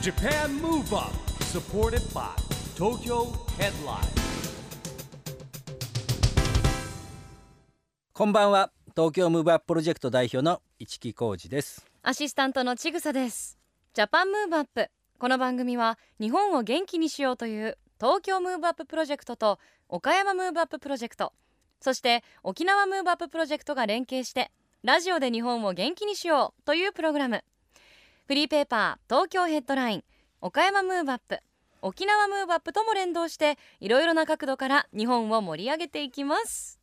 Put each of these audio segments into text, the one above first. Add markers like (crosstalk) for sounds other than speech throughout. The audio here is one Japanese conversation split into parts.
Japan Move Up supported by Tokyo Headline. こんばんは。東京ムーブアッププロジェクト代表の一木広治です。アシスタントのちぐさです。 Japan Move Up この番組は日本を元気にしようという東京ムーブアッププロジェクトと岡山ムーブアッププロジェクトそして沖縄ムーブアッププロジェクトが連携してラジオで日本を元気にしようというプログラムフリーペーパー東京ヘッドライン岡山ムーブアップ沖縄ムーブアップとも連動していろいろな角度から日本を盛り上げていきます。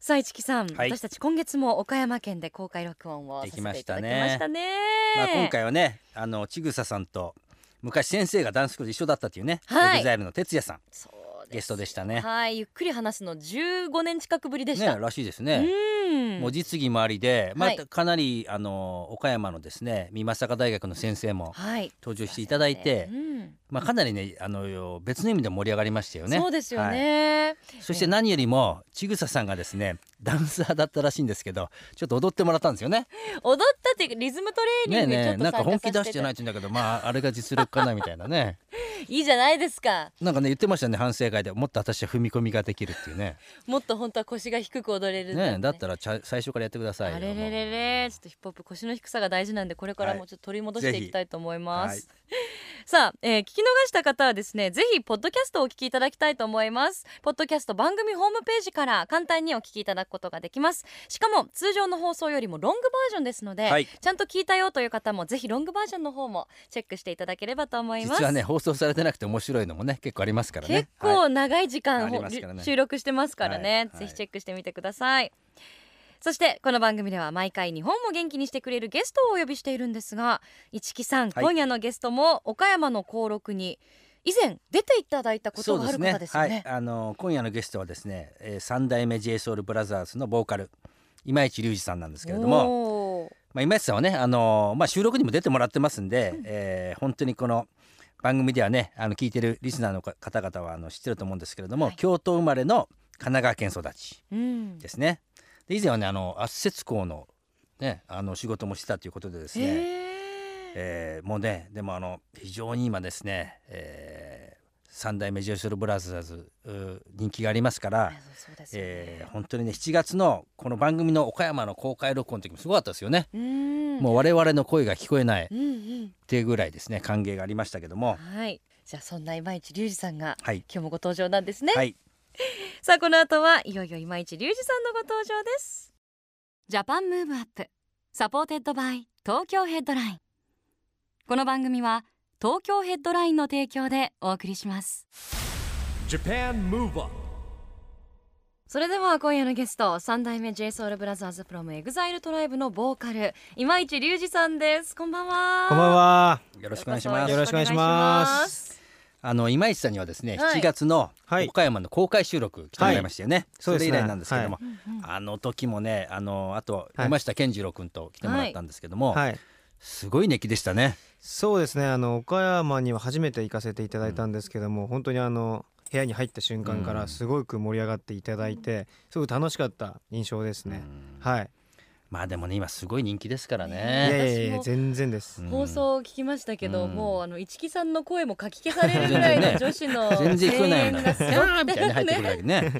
さあ一木さん、はい。私たち今月も岡山県で公開録音をさせていただきましたね。まあ今回はねあのちぐささんと昔先生がダンススクール一緒だったっていうね、はい。エグザイルの TETSUYA さんゲストでしたね。はい。ゆっくり話すの15年近くぶりでした、ねらしいですね、うんもう実技もありで、まあはい。かなりあの岡山のですね美作大学の先生もはい。登場していただいて、うんまあかなりねあの別の意味で盛り上がりましたよね。そうですよはい。ね、そして何よりもちぐささんがですねダンサーだったらしいんですけどちょっと踊ってもらったんですよね。踊ったっていうかリズムトレーニングねえなんか本気出してないって言うんだけどまああれが実力かなみたいなね。(laughs) いいじゃないですか。なんかね言ってましたね反省会で。もっと私は踏み込みができるっていうね。もっと本当は腰が低く踊れるねえだったらちゃ最初からやってくださいよあれれれれちょっとヒップホップ腰の低さが大事なんでこれからもちょっと取り戻していきたいと思います、さあ、えー聞き逃した方はですねぜひポッドキャストをお聞きいただきたいと思います。ポッドキャスト番組ホームページから簡単にお聞きいただくことができます。しかも通常の放送よりもロングバージョンですので、はい。ちゃんと聞いたよという方もぜひロングバージョンの方もチェックしていただければと思います。実はね放送されてなくて面白いのもね結構ありますからね。結構長い時間、ありますからね。収録してますからね、はい。ぜひチェックしてみてください、そしてこの番組では毎回日本を元気にしてくれるゲストをお呼びしているんですが市木さん、はい。今夜のゲストも岡山の登録に以前出ていただいたことがある方ですよね。はい、あの今夜のゲストはですね、えー、三代目 j ソ o u l b r o t h e r s のボーカル今市隆二さんなんですけれども、まあ、今市さんはねあの、まあ、収録にも出てもらってますんで、えー本当にこの番組ではねあの聞いてるリスナーの方々はあの知ってると思うんですけれども、はい。京都生まれの神奈川県育ちうん。ですね。で以前はねあの圧接工のねあの仕事もしてたということでですね、へー。えーもうねでもあの非常に今ですね、えー三代目 j ソ o u l b r o t h e r s 人気がありますから、ね。えー本当にね7月のこの番組の岡山の公開録音の時もすごかったですよね。うん。もう我々の声が聞こえないっていうぐらいですね歓迎がありましたけども。はい。じゃあそんな今市隆二さんがはい。今日もご登場なんですね、はい (laughs) さあこの後はいよいよ今市隆二さんのご登場です。 Japan Move Up. Supported by Tokyo Headline.この番組は東京ヘッドラインの提供でお送りします。それでは今夜のゲスト三代目 JSOULBROTHERS from EXILE トライブのボーカル今市隆二さんです。こんばんは。こんばんは。よろしくお願いします。よろしくお願いしますあの今市さんにはですね、はい。7月のはい。岡山の公開収録来てもらいましたよね、そうですね。れ以来なんですけども、うんうんあの時もねあのあとはい。山下健二郎君と来てもらったんですけども、はい。すごい熱気でしたね。そうですね。あの岡山には初めて行かせていただいたんですけども、本当にあの部屋に入った瞬間かうん。らすごく盛り上がっていただいて、すごく楽しかった印象ですね。はい。まあでもね今すごい人気ですからね。いやい私もや全然です。うん。放送を聞きましたけど、うん。もうあの市木さんの声もかき消されるぐらいの女子の全然聞こえないよな声援がすごくみたいに入ってくるだけね。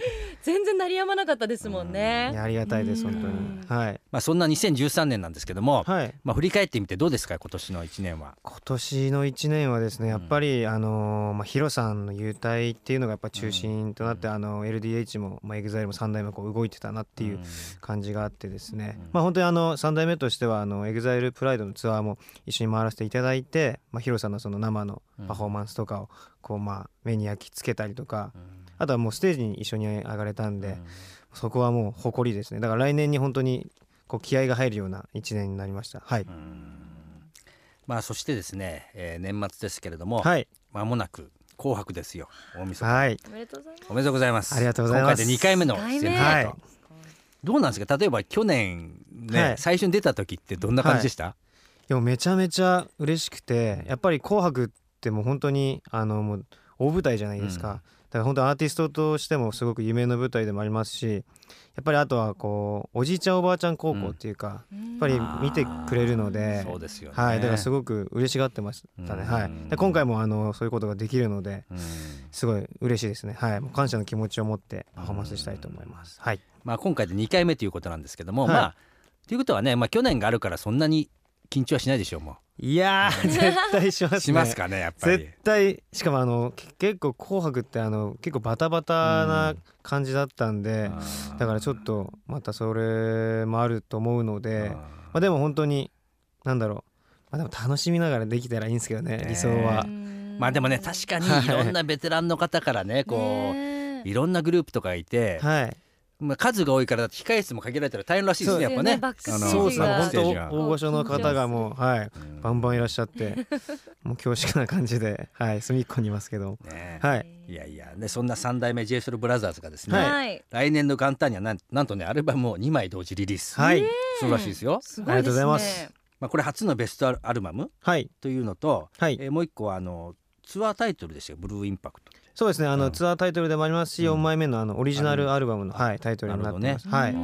全然鳴りやまなかったですもんいねやありがたいです本うん当に。はい。まあそんな2013年なんですけども、はい。まあ振り返ってみてどうですか今年の1年は？今年の1年はですねやっぱり、あのーまあ、ヒロさんの優待っていうのがやっぱ中心となって、あの LDH も、まあ、EXILE も3代目こう動いてたなっていう感じがあってですね、うん。まあ本当にあの3代目としてはあの EXILE プライドのツアーも一緒に回らせていただいて、まあ、ヒロさんのその生のパフォーマンスとかをこうまあ目に焼き付けたりとか、あとはもうステージに一緒に上がれたんで、そこはもう誇りですね。だから来年に本当にこう気合が入るような1年になりました。はい、まあそしてですね、えー年末ですけれども、はい。間もなく紅白ですよ。大晦日、はい。おめでとうございます。おめでとうございます。ありがとうございます。今回で2回目の出演ということ。はいどうなんですか？例えば去年ね、はい。最初に出た時ってどんな感じでした、でもめちゃめちゃ嬉しくてやっぱり「紅白」ってもう本当にあのもう大舞台じゃないですか、から本当アーティストとしてもすごく夢の舞台でもありますしやっぱりあとはこうおじいちゃんおばあちゃん高校っていうか、ややっぱり見てくれるのでそうですよね。はい、だからすごく嬉しがってましたね、はい、で今回もあのそういうことができるのでうん。すごい嬉しいですね。はい。もう感謝の気持ちを持ってパフォーマンスしたいと思います。はいまあ今回で2回目ということなんですけども、はい。まあということはね、まあ、去年があるからそんなに緊張はしないでしょうもいやー絶対しますね。うしますかねやっぱり。絶対しかもあのけ結構「紅白」ってあの結構バタバタな感じだったんで、あー。だからちょっとまたそれもあると思うのでまあ、でも本当になんだろう、まあ、でも楽しみながらできたらいいんですけどねね理想は。まあでもね確かにはいいろんなベテランの方からねこう (laughs) いろんなグループとかいて、はいまあ、数が多いからだって控え室も限られたら大変らしいですねやっぱね。そうですね。が。本当大御所の方がもうはいうん。バンバンいらっしゃって (laughs) もう恐縮な感じではい隅っこにいますけど。ねはい。いやいやでそんな三代目 j s o u l b r o t h e がですね、来年の元旦にはなんなんとねアルバムを2枚同時リリース、はい。そうらしいですよ、ありがとうございます。まあ、これ初のベストアルバムはい。というのと、はい。えーもう一個はあのツアータイトルですよ「ブルーインパクト」そうですね。あの、うん。ツアータイトルでもありますし、うん。4枚目のあのオリジナルアルバムの、はい、タイトルになってます、なはい。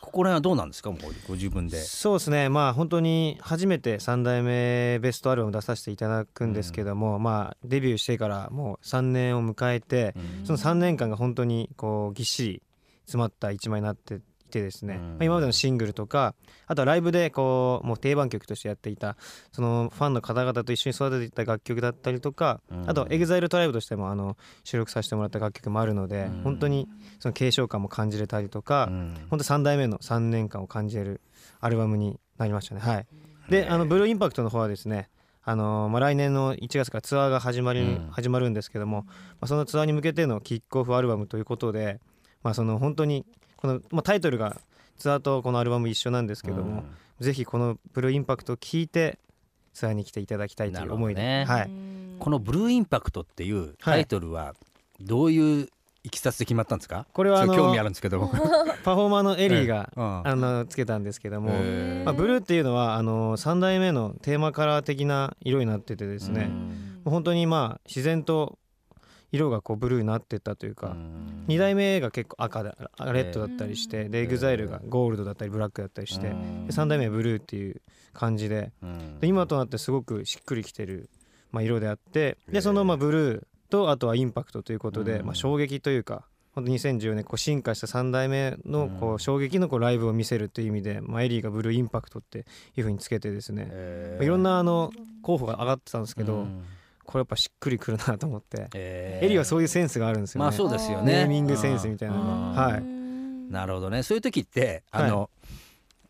ここら辺はどうなんですか？もうご自分で。そうですね。まあ本当に初めて3代目ベストアルバム出させていただくんですけども、まあデビューしてからもう3年を迎えて、うん。その3年間が本当にこうぎっしり詰まった一枚になっていてですね、うん。まあ今までのシングルとかあとはライブでこうもう定番曲としてやっていたそのファンの方々と一緒に育てていた楽曲だったりとか、うん。あと EXILE トライブとしてもあの収録させてもらった楽曲もあるので、うん。本当にその継承感も感じれたりとか、うん。本当3代目の3年間を感じれるアルバムになりましたね。はい。であのブルーインパクトの方はですねあのーまあ、来年の1月からツアーが始まり、うん。始まるんですけども、まあ、そのツアーに向けてのキックオフアルバムということで、まあ、その本当にこの、まあ、タイトルがツアーとこのアルバム一緒なんですけども、ぜひこのブルーインパクトを聞いてツアーに来ていただきたいという思いで、ね。はい、この「ブルーインパクト」っていうタイトルはどういういきさつで決まったんですか？これは興味あるんですけど。僕 (laughs) パフォーマーのエリーが、うん。あのつけたんですけども、まあ、ブルーっていうのはあの3代目のテーマカラー的な色になっててですね、本当にまあ自然と色がこうブルーになってったというか、うん。2代目が結構赤だあレッドだったりして、で EXILE がゴールドだったりブラックだったりして、うん。で3代目はブルーっていう感じでうん。で今となってすごくしっくりきてる、まあ、色であってでそのまあブルーとあとはインパクトということで、うん。まあ、衝撃というか本当2010年こう進化した3代目のこう衝撃のこうライブを見せるという意味で、まあ、エリーがブルーインパクトっていう風につけてですね、いろんなあの候補が上がってたんですけど、うんこれやっぱしっくりくるなと思って、へエリーはそういうセンスがあるんですよね。まあそうですよね。ネーミングセンスみたいなはい。なるほどね。そういう時ってあの、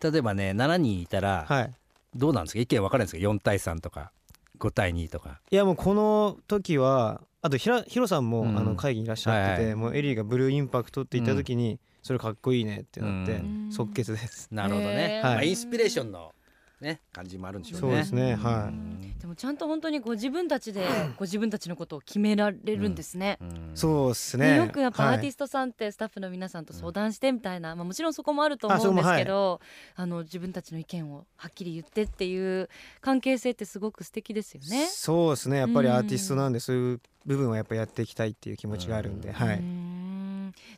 例えばね7人いたらはい。どうなんですか？意見分かるんですか？4対3とか5対2とか。いやもうこの時はあとひらヒロさんも、うん。あの会議にいらっしゃってて、はいはい。もうエリーがブルーインパクトって言った時に、それかっこいいねってなって、うん。即決です。なるほどね、へーまあ、はいインスピレーションの、ね、感じもあるんでしょうね。そうですね。うはん。でもちゃんと本当にご自分たちでご自分たちのことを決められるんですね。うん。そうですね。ね。よくやっぱアーティスストさんってスタッフの皆さんと相談してみたいな、まあ、もちろんそこもあると思うんですけどあ、の自分たちの意見をはっきり言ってっていう関係性ってすごく素敵ですよね。そうですね。やっぱりうん。アーティストなんでそういう部分はやっぱやっていきたいっていう気持ちがあるんで、うん。はい。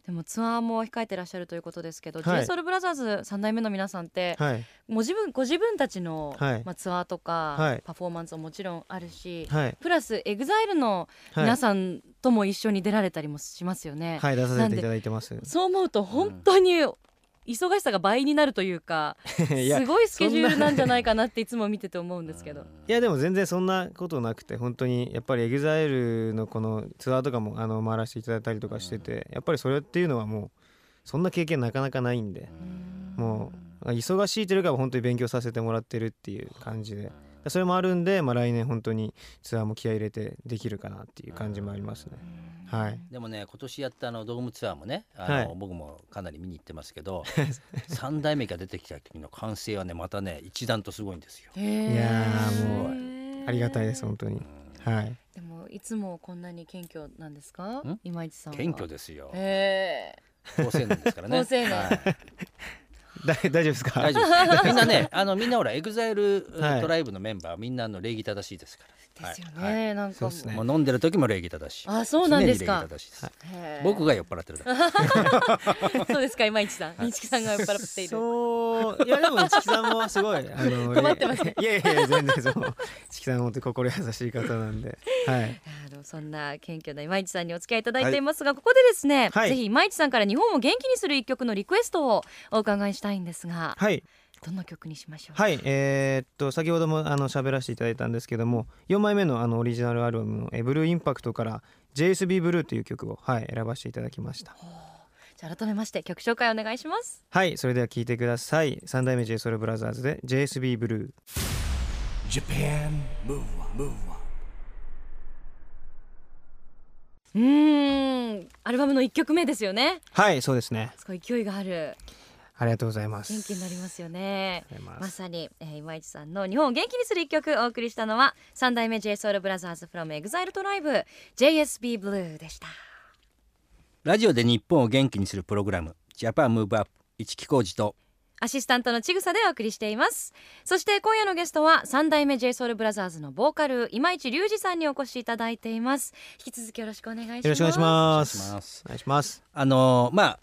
でもツアーも控えてらっしゃるということですけど、はい。JSOULBROTHERS 三代目の皆さんって、はい。もう自分ご自分たちの、はい。まあ、ツアーとか、はい。パフォーマンスももちろんあるし、はい。プラス EXILE のはい皆さんとも一緒に出られたりもしますよね。はい。出させていただいてます。そう思うと本当に忙しさが倍になるというか、(laughs) すごいスケジュールなんじゃないかなっていつも見てて思うんですけど。いやでも全然そんなことなくて本当にやっぱり EXILE のこのツアーとかもあの回らせていただいたりとかしててやっぱりそれっていうのはもうそんな経験なかなかないんでもう忙しいというよりかは本当に勉強させてもらってるっていう感じでそれもあるんで、まあ、来年本当にツアーも気合い入れてできるかなっていう感じもありますね。はいでもね今年やったあのドームツアーもねあの、はい僕もかなり見に行ってますけど (laughs) 3代目が出てきた時の完成はねまたね一段とすごいんですよ。いやーもありがたいです本当に。はいでもいつもこんなに謙虚なんですか？ん？今市さんは。謙虚ですよ。へ好青年ですからね。好青年はいだ (laughs) 大丈夫ですか？大丈夫です。みんなね (laughs) あのみんなほら EXILE はい。 TRIBE のメンバーみんなあの礼儀正しいですから。ですよはい。ね、なんかもそうですね。もう飲んでる時も礼儀正しい。あそうなんですか。常に礼儀正しいです。へー。僕が酔っ払ってるだけ。(laughs) そうですか今市さん。一木さんが酔っ払っているいやでも一木さんもすごいあの困ってますいやいやいや全然そう。一木さん本当に心優しい方なんで。はい。あのそんな謙虚な今市さんにお付き合いいただいていますが、ここでですね、はい。ぜひ今市さんから日本を元気にする一曲のリクエストをお伺いしたいんですが、はい。どんな曲にしましょう？はい。えーっと先ほどもあの喋らせていただいたんですけども4枚目のあのオリジナルアルバムの「えブルーインパクト」から JSB ブルーという曲を、はい、選ばせていただきましたじゃあ改めまして曲紹介お願いします。はいそれでは聴いてください三代目 JSOULBROTHERS で JSB ブルー Japan Move Up, Move Up. うーん、アルバムの一曲目ですよね。はいそうですねすごい勢いがあるありがとうございます元気になりますよね。まさに、えー、今市さんの日本を元気にする一曲お送りしたのは三代目 JSOULBROTHERS from EXILE TRIBE JSB ブルーでした。ラジオで日本を元気にするプログラムジャパンムーブアップ一木工事とアシスタントのちぐさでお送りしています。そして今夜のゲストは三代目 JSOULBROTHERS のボーカル今市隆二さんにお越しいただいています。引き続きよろしくお願いします。よろしくお願いします。お願いします。あのまあ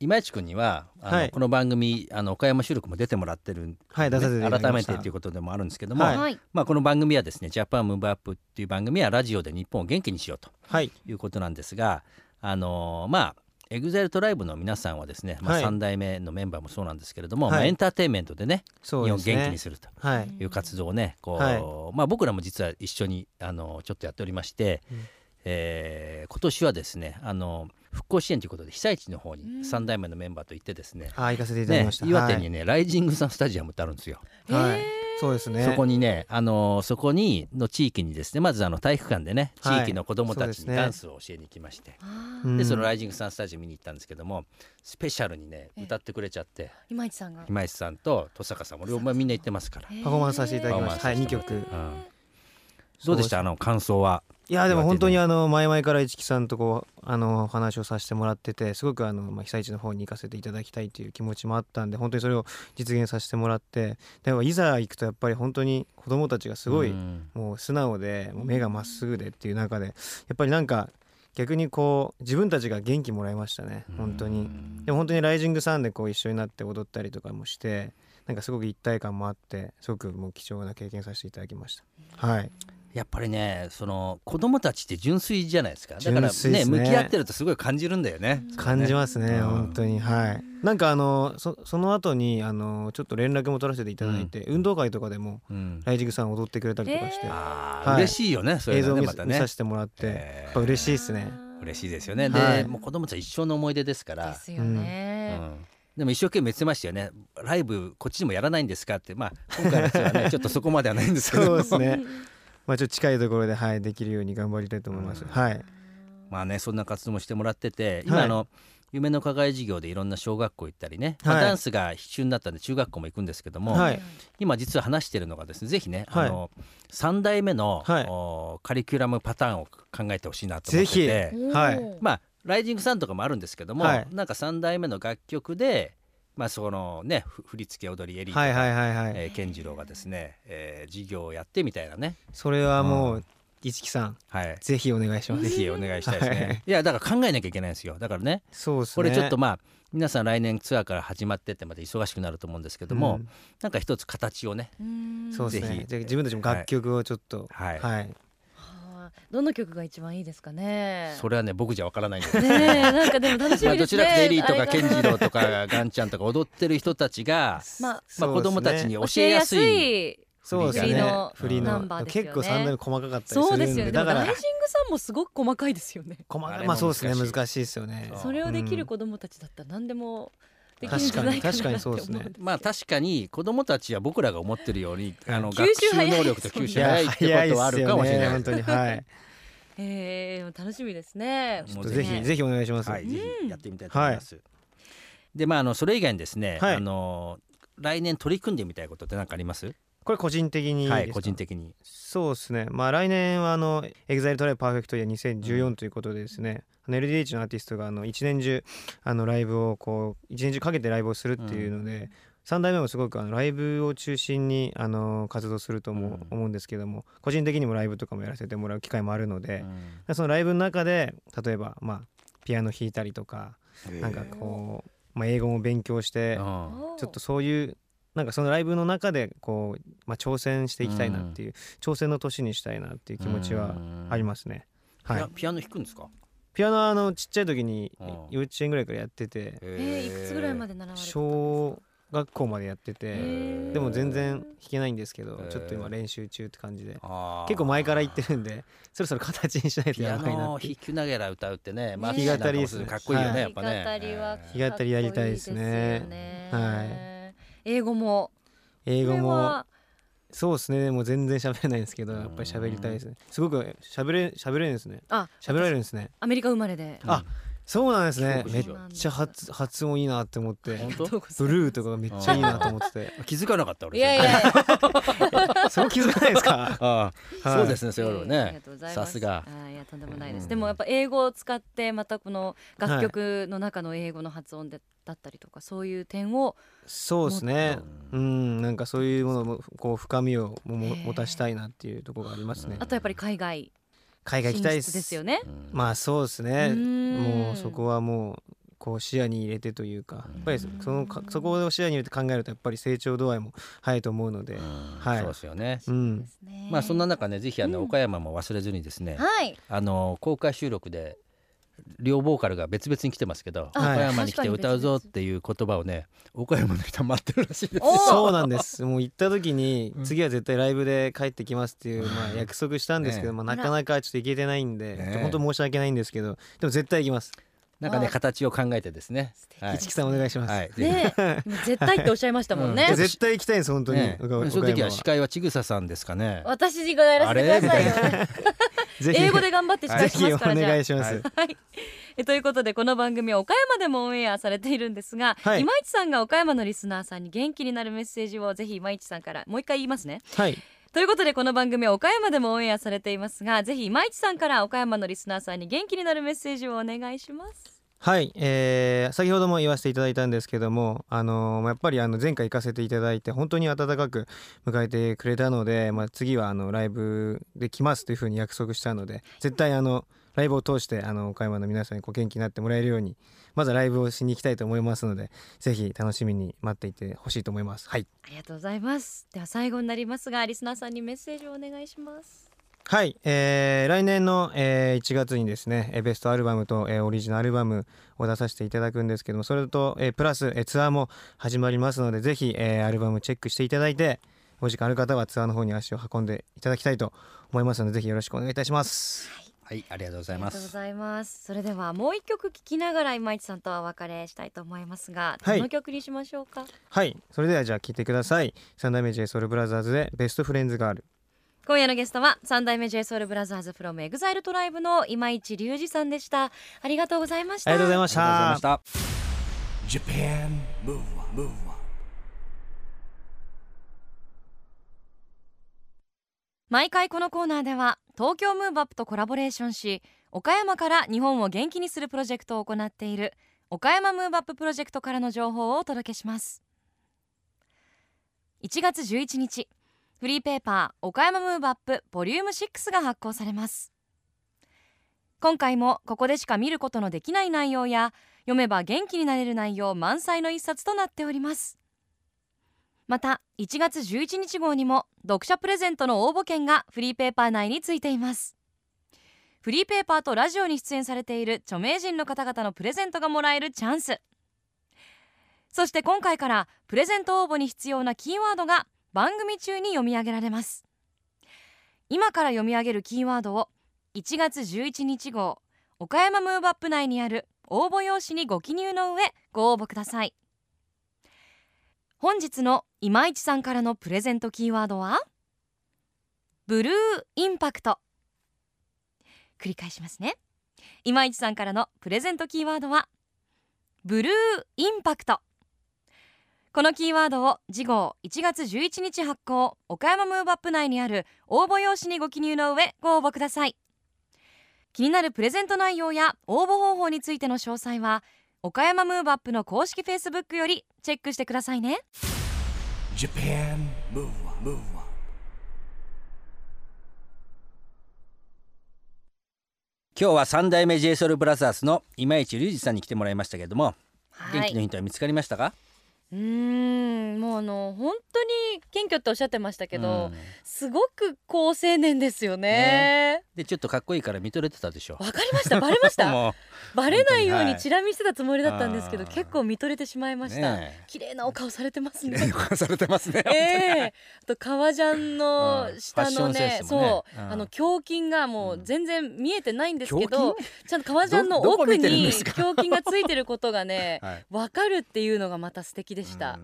今市君にはあの、はい。この番組あの岡山収録も出てもらってるはい出させていただき改ました。めてということでもあるんですけども、はい。はいまあ、この番組はですね「ジャパンムーブアップっていう番組はラジオで日本を元気にしようとはい。いうことなんですがあのまあ EXILE TRIBE の皆さんはですね、まあ、はい。3代目のメンバーもそうなんですけれども、はい。まあ、エンターテインメントでね日本をそうですね。元気にするとはい。いう活動をねこう、はい。まあ、僕らも実は一緒にあのちょっとやっておりまして、うん。えー今年はですねあの復興支援ということで被災地の方にうん。3代目のメンバーと行ってですね,、あ行かせていただきねました、岩手にね、ライジングサンスタジアムってあるんですよ。はい、そうですね。そこにね、あのそこにの地域にですねまずあの体育館でね地はい。域の子どもたちにダンスを教えに行きまして、あーうん。でそのライジングサンスタジアム見に行ったんですけどもスペシャルにねええ。歌ってくれちゃって今市さんが。今石さんと登坂さんも両方みんな行ってますから、パフォーマンスさせていただきました。はいパフォーマンス2曲。うんどうでした？あの感想は？いやでも本当にあの前々から市木さんとこうあのお話をさせてもらっててすごくあの、まあ、被災地の方に行かせていただきたいという気持ちもあったんで本当にそれを実現させてもらってでもいざ行くとやっぱり本当に子どもたちがすごいうん。もう素直でもう目がまっすぐでっていう中でやっぱりなんか逆にこう自分たちが元気もらいましたね本当に。でも本当にライジングサンでこう一緒になって踊ったりとかもしてなんかすごく一体感もあってすごくもう貴重な経験させていただきました。はいやっぱりねその子供たちって純粋じゃないですか。だからねね。向き合ってるとすごい感じるんだよね。感じますねうん。本当に。はい。なんかあのそその後にあのちょっと連絡も取らせていただいて、運動会とかでもうん。ライジングさん踊ってくれたりとかして、へー。はい。嬉しいよねそうい映像を見,、またね。見させてもらって、えー。やっぱ嬉しいですね。嬉しいですよね。はい。でもう子供たち一生の思い出ですから。で。すよね、うん。でも一生懸命言ってましたよね。ライブこっちにもやらないんですかって。まあ今回のツアーね (laughs) ちょっとそこまではないんですけど。そうですねまあちょっと近いところではいできるように頑張りたいと思います、うん。はい。まあねそんな活動もしてもらってて今はい夢の課外授業でいろんな小学校行ったりね、まあはいダンスが必修になったんで中学校も行くんですけども、はい。今実は話してるのがですねぜひね、はい。あの3代目の、はい。おカリキュラムパターンを考えてほしいなと思っててぜはい。まあライジングサンとかもあるんですけども、はい。なんか3代目の楽曲でまあそのねふ振り付け踊りエリーとか、はいはいはいはい、えー健次郎がですね、えー授業をやってみたいなね、それはもうう一木さんはい、ぜひお願いします。ぜひお願いしたいですね。はい。い、やだから考えなきゃいけないんですよ。だからね。そうですね。これちょっとまあ皆さん来年ツアーから始まってってまた忙しくなると思うんですけども、うん。なんか一つ形をね、うん。そうですぜひ。ねじゃあ自分たちも楽曲をちょっと。はい。はい、はあどの曲が一番いいですかね？それはね僕じゃわからないんですねえなんかでも楽しみですね。ちらかというとエリーとか健次郎とかガンちゃんとか踊ってる人たちが、まあまあ、子供たちに教教えやすいいそうですね。振りのナンバーですよね。結構三代目細かかったりすそうるんですよねでもでだからライジングさんもすごく細かいですよね。細かあれもまあそうですね。難しいですよね。それをできるうん。子供たちだったら何でもできるんじゃないかな確かに確かにそうですね。まあ確かに子供たちは僕らが思ってるように (laughs) あの吸学習能力と吸収いや早いってことはあるかもしれない。本当に。はい。えー、楽しみですね。もうぜひ。ぜひお願いします、はい、ぜひやってみたいと思います。でまああのそれ以外にですね、はい。あの来年取り組んでみたいことって何かあります？これ個人的にですか？はい個人的に。そうですね。まあ来年はあの EXILE トライパーフェクトイヤー2014ということでですね、あの LDH のアーティストがあの一年中あのライブをこう一年中かけてライブをするっていうので、3代目もすごくあのライブを中心にあの活動すると思う,、うん。思うんですけども個人的にもライブとかもやらせてもらう機会もあるのでう、ん。そのライブの中で例えばまあピアノ弾いたりとかなんかこう、まあ、英語も勉強してうん。ちょっとそういうなんかそのライブの中でこう、まあ、挑戦していきたいなっていう、挑戦の年にしたいなっていう気持ちはありますね。はい。ピア、ノ弾くんですか？ピアノはあのちっちゃい時にうん。幼稚園ぐらいからやっててえー、いくつぐらいまで習われてたんですか？小学校までやっててー。でも全然弾けないんですけどちょっと今練習中って感じで結構前から言ってるんで (laughs) そろそろ形にしないとピアやばいなっていう。弾きながら歌うってね (laughs) まあ弾き語りですねかっこいいよね、はい。やっぱね。弾き語りやりたいですね。かっこいいですよはね英語も。英語も。は。そうですね。もう全然喋れないんですけどやっぱり喋りたいですね。すごく喋れ喋れるんですね。あ喋られるんですね。アメリカ生まれで。あそうなんですね。めっちゃ発発音いいなって思って。本当？ブルーとかがめっちゃいいなと思ってて。気づかなかった俺。いやいやいや。(laughs) そこ気づかないですか？ああ、はい。そうですねそういうのありねがとうございます。さすが。あいやとんでもないです、うん。でもやっぱ英語を使ってまたこの楽曲の中の英語の発音でだったりとかそういう点をそうですね。うん。なんかそういうものもこう深みをも持たしたいなっていうところがありますね。あとやっぱり海外海外行きたいですよね。うんまあそうですね。もうそこはもうこう視野に入れてというかやっぱりそのかそこを視野に入れて考えるとやっぱり成長度合いも早いと思うのでうん。はい。そうですよね。うん。まあそんな中ねぜひあのうん。岡山も忘れずにですねはい。あの公開収録で両ボーカルが別々に来てますけどあ岡山に来て歌うぞっていう言葉をね岡山の人は待ってるらしいです。そうなんです。(laughs) もう行った時にうん。次は絶対ライブで帰ってきますっていうまあ約束したんですけどねまあなかなかちょっと行けてないんでね本当申し訳ないんですけどでも絶対行きます。なんかねあ形を考えてですね。はい。市木さんお願いします。ねえ。(laughs) 絶対っておっしゃいましたもんね、うん。絶対行きたいんです本当にね岡岡その時山は司会はちぐささんですかね。私がやらせてください (laughs) 英語で頑張ってしますからじゃあ。願いします。はいはい、えということでこの番組は岡山でもオンエアされているんですが、はい。今市さんが岡山のリスナーさんに元気になるメッセージをぜひ今市さんからもう一回言いますね。はい。ということでこの番組は岡山でもオンエアされていますがぜひ今市さんから岡山のリスナーさんに元気になるメッセージをお願いしますはい、えー先ほども言わせていただいたんですけども、あのーやっぱりあの前回行かせていただいて本当に温かく迎えてくれたので、まあ、次はあのライブで来ますというふうに約束したので絶対あのライブを通してあの岡山の皆さんにこう元気になってもらえるようにまずライブをしに行きたいと思いますのでぜひ楽しみに待っていてほしいと思います。はい。ありがとうございます。では最後になりますがリスナーさんにメッセージをお願いします。はい、えー来年の、えー1月にですねえーベストアルバムと、えーオリジナルアルバムを出させていただくんですけどもそれと、えープラス、えーツアーも始まりますのでぜひ、えーアルバムチェックしていただいてお時間ある方はツアーの方に足を運んでいただきたいと思いますのでぜひよろしくお願いいたします。はいありがとうござあいます。りがとうございます。それではもう一曲聴きながら今市さんとはお別れしたいと思いますが、はい。どの曲にしましょうか？はいそれではじゃあ聴いてください。三代目 j ソルブラザーズでベストフレンズガール今夜のゲストは三代目 JSOULBROTHERS from EXILE トライブの今市隆二さんでした。ありがとうございました。ありがとうございましありがとうございた。ました Japan Move Up, Move Up. 毎回このコーナーでは東京ムーブアップとコラボレーションし岡山から日本を元気にするプロジェクトを行っている岡山ムーブアッププロジェクトからの情報をお届けします。1月11日フリーペーパー岡山ムーブアップボリューム6が発行されます。今回もここでしか見ることのできない内容や読めば元気になれる内容満載の一冊となっております。また1月11日号にも読者プレゼントの応募券がフリーペーパー内についています。フリーペーパーとラジオに出演されている著名人の方々のプレゼントがもらえるチャンス。そして今回からプレゼント応募に必要なキーワードが番組中に読み上げられます。今から読み上げるキーワードを1月11日号岡山ムーブアップ内にある応募用紙にご記入の上ご応募ください。本日の今市さんからのプレゼントキーワードはブルーインパクト。繰り返しますね。今市さんからのプレゼントキーワードはブルーインパクト。このキーワードを次号1月11日発行岡山ムーブアップ内にある応募用紙にご記入の上ご応募ください。気になるプレゼント内容や応募方法についての詳細は岡山ムーブアップの公式フェイスブックよりチェックしてくださいね。Japan Move Up, Move Up. 今日は三代目 j s o u l b r o t h e r の今市隆二さんに来てもらいましたけれども、はい。元気のヒントは見つかりましたか？うーんもうあの本当に謙虚っておっしゃってましたけど、うん。すごく好青年ですよね。でちょっとかっこいいから見とれてたでしょ。わかりました。バレました？(laughs) もバレないようにチラ見してたつもりだったんですけど、あー結構見とれてしまいました、綺麗なお顔されてますね。されてますね (laughs) ええ。あと革ジャンのうん。下のねンスもね。そう、うん。あの胸筋がもう全然見えてないんですけど、胸ちゃんと革ジャンの奥に胸筋がついてることがね (laughs) はい。わかるっていうのがまた素敵でした。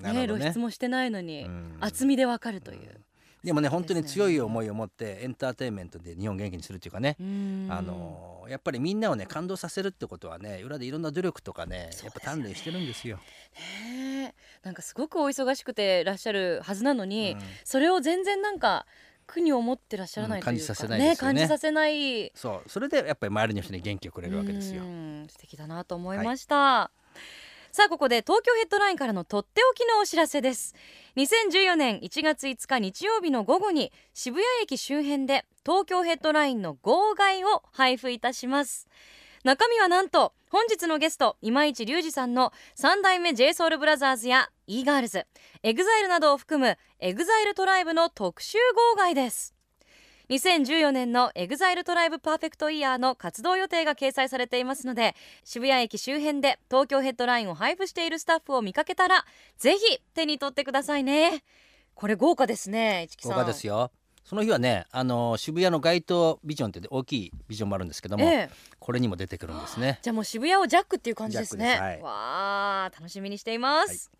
ね。露出もしてないのにうん。厚みでわかるという。でもね本当に強いい。思いを持ってエンターテインメントで日本を元気にするっていうかね、うん。あのやっぱりみんなをね感動させるってことはね裏でいろんな努力とかねやっぱ鍛錬してるんですよ。ねえ。なんかすごくお忙しくてらっしゃるはずなのに、うん。それを全然なんか苦に思ってらっしゃらないうん感じさせないですよね。感じさせない。そう。それでやっぱり周りの人に元気をくれるわけですよ。う。ん。素敵だなと思いました、さあここで東京ヘッドラインからのとっておきのお知らせです。2014年1月5日日曜日の午後に渋谷駅周辺で東京ヘッドラインの号外を配布いたします。中身はなんと本日のゲスト今市隆二さんの三代目 JSOULBROTHERS や e ガールズ EXILE などを含む EXILE トライブの特集号外です。2014年の EXILE トライブパーフェクトイヤーの活動予定が掲載されていますので渋谷駅周辺で東京ヘッドラインを配布しているスタッフを見かけたらぜひ手に取ってくださいね。これ豪華ですね市木さん。豪華ですよ。その日はねあの渋谷の街頭ビジョンって大きいビジョンもあるんですけども、ええ。これにも出てくるんですね。じゃあもう渋谷をジャックっていう感じですね。す。はい。わあ楽しみにしています、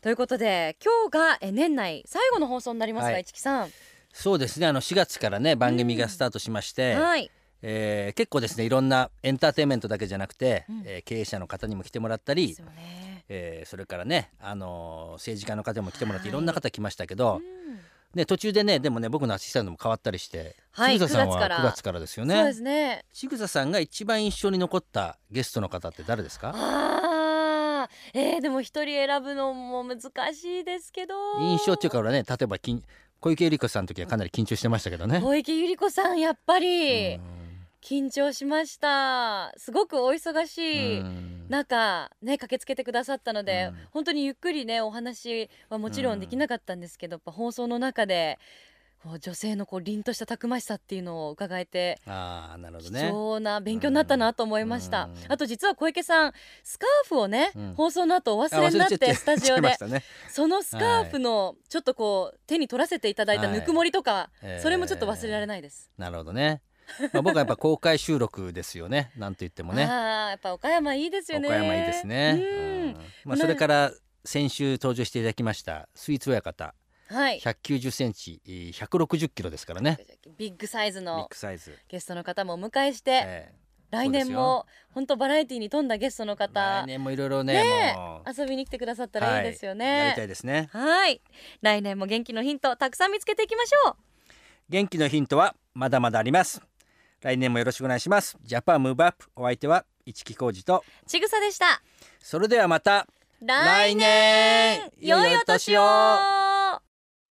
ということで今日がえ年内最後の放送になりますが、はい。市木さんそうですね。あの4月からね番組がスタートしまして、はい。えー結構ですねいろんなエンターテインメントだけじゃなくて、うん。えー経営者の方にも来てもらったりね。えーそれからね、あのー政治家の方も来てもらって、はい。い、ろんな方来ましたけど、うん。ね、途中でねでもね僕のアシスタントも変わったりして、はいちぐささんは9月から。9月からですよそうでね。すね。ちぐささんが一番印象に残ったゲストの方って誰ですか？あー。えー、でも一人選ぶのも難しいですけど。印象っていうか俺ね例えばきん小池百合子さんの時はかなり緊張してましたけどね。小池百合子さんやっぱり。うん。緊張しました。すごくお忙しい。うん。中ね駆けつけてくださったので、うん。本当にゆっくりねお話はもちろん。できなかったんですけど、やっぱ放送の中でこう女性のこう凛としたたくましさっていうのを伺えてああなるほど貴ね。重な勉強になったなと思いました、うん。あと実は小池さんスカーフをね、うん。放送の後おあ忘れになってスタジオで。ね。そのスカーフのちょっとこう手に取らせていただいたはい。ぬくもりとか、えー。それもちょっと忘れられないです、なるほどね。まあ僕はやっぱ公開収録ですよね。なんと言ってもね。ああやっぱ岡山いいですよね。岡山いいですね。うん。うん。まあなそれから先週登場していただきましたスイーツ親方はい。190センチ160キロですからね。ビッグサイズビッのグサイズ。ゲストの方もお迎えして、え来年も本当バラエティに富んだゲストのえ方来年もいろいろねね遊びに来てくださったらいいですよはい。やりたねいですね。はい。来年も元気のヒントたくさん見つけていきましょう。元気のヒントはまだまだあります。来年もよろしくお願いします。 Japan Move Up。お相手は一木広治と。ちぐさでした。それではまた来年良いお年を